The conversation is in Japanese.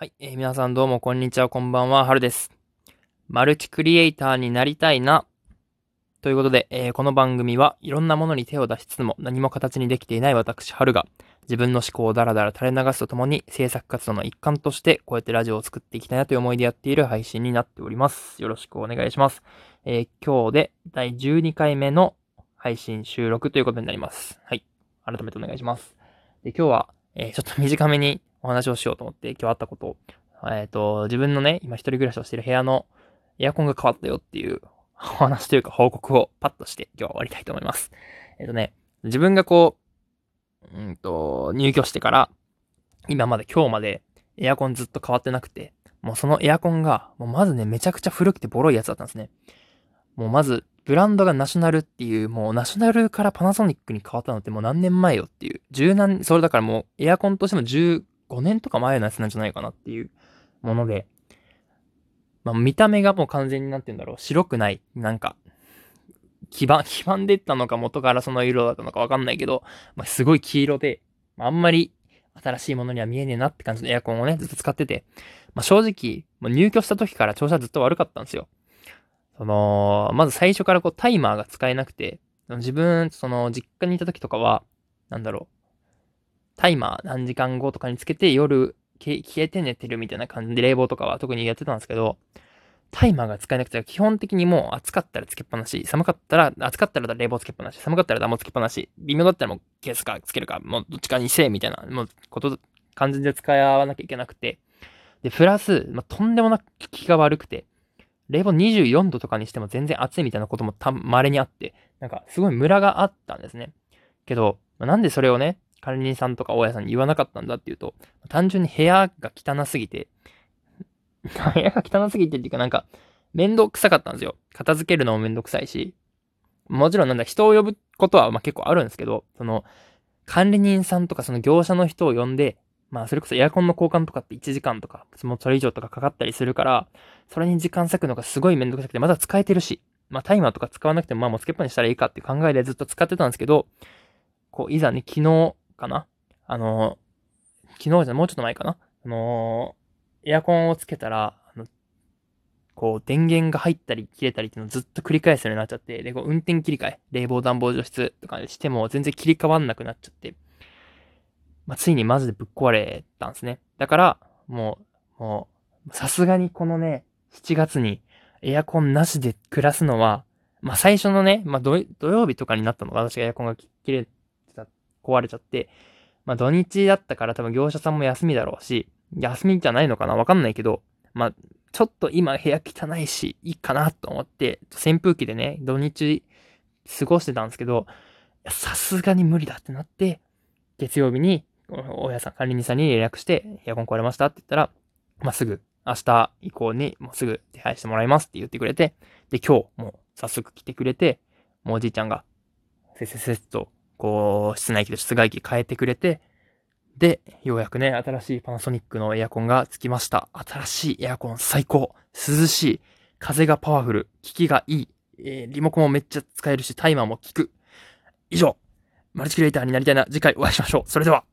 はい、えー、皆さんどうもこんにちは、こんばんは、はるです。マルチクリエイターになりたいな。ということで、えー、この番組はいろんなものに手を出しつつも何も形にできていない私、はるが自分の思考をダラダラ垂れ流すとともに制作活動の一環としてこうやってラジオを作っていきたいなという思いでやっている配信になっております。よろしくお願いします。えー、今日で第12回目の配信収録ということになります。はい。改めてお願いします。で今日は、えー、ちょっと短めにお話をしようと思って、今日あったことを、えっ、ー、と、自分のね、今一人暮らしをしてる部屋のエアコンが変わったよっていうお話というか報告をパッとして今日は終わりたいと思います。えっ、ー、とね、自分がこう、うんと、入居してから、今まで今日までエアコンずっと変わってなくて、もうそのエアコンが、もうまずね、めちゃくちゃ古くてボロいやつだったんですね。もうまず、ブランドがナショナルっていう、もうナショナルからパナソニックに変わったのってもう何年前よっていう、十何、それだからもうエアコンとしても10、5年とか前のやつなんじゃないかなっていうもので、まあ、見た目がもう完全になんて言うんだろう、白くない、なんか、黄ば、黄ばんでったのか元からその色だったのかわかんないけど、まあ、すごい黄色で、あ、あんまり新しいものには見えねえなって感じのエアコンをね、ずっと使ってて、まあ、正直、もう入居した時から調子はずっと悪かったんですよ。その、まず最初からこうタイマーが使えなくて、自分、その実家にいた時とかは、なんだろう、タイマー何時間後とかにつけて夜消えて寝てるみたいな感じで冷房とかは特にやってたんですけど、タイマーが使えなくて、基本的にもう暑かったらつけっぱなし、寒かったら、暑かったら冷房つけっぱなし、寒かったら暖房つけっぱなし、微妙だったらもう消すかつけるか、もうどっちかにせえみたいな、もうこと、完全で使い合わなきゃいけなくて、で、プラス、まあ、とんでもなく気が悪くて、冷房24度とかにしても全然暑いみたいなこともた、稀にあって、なんかすごいムラがあったんですね。けど、まあ、なんでそれをね、管理人さんとか大家さんに言わなかったんだっていうと、単純に部屋が汚すぎて、部屋が汚すぎてっていうかなんか、めんどくさかったんですよ。片付けるのもめんどくさいし、もちろんなんだ、人を呼ぶことはま結構あるんですけど、その、管理人さんとかその業者の人を呼んで、まあそれこそエアコンの交換とかって1時間とか、もうそれ以上とかかかったりするから、それに時間割くのがすごいめんどくさくて、まだ使えてるし、まあタイマーとか使わなくてもまあもうつけっぱにしたらいいかっていう考えでずっと使ってたんですけど、こう、いざね、昨日、かな？あの、昨日じゃ、もうちょっと前かな？あの、エアコンをつけたら、あの、こう、電源が入ったり切れたりっていうのをずっと繰り返すようになっちゃって、で、こう、運転切り替え、冷房暖房除湿とかしても全然切り替わんなくなっちゃって、まあ、ついにマジでぶっ壊れたんですね。だから、もう、もう、さすがにこのね、7月にエアコンなしで暮らすのは、まあ、最初のね、まあ土、曜日とかになったのが私がエアコンが切れ壊れちゃって、まあ土日だったから多分業者さんも休みだろうし、休みじゃないのかなわかんないけど、まあちょっと今部屋汚いし、いいかなと思って、扇風機でね、土日過ごしてたんですけど、さすがに無理だってなって、月曜日に、大家さん、管理人さんに連絡して、エアコン壊れましたって言ったら、まあ、すぐ、明日以降に、もうすぐ手配してもらいますって言ってくれて、で、今日、もう早速来てくれて、もうおじいちゃんが、せせせっとこう、室内機と室外機変えてくれて、で、ようやくね、新しいパナソニックのエアコンがつきました。新しいエアコン最高。涼しい。風がパワフル。効きがいい。えー、リモコンもめっちゃ使えるし、タイマーも効く。以上。マルチクリエイターになりたいな。次回お会いしましょう。それでは。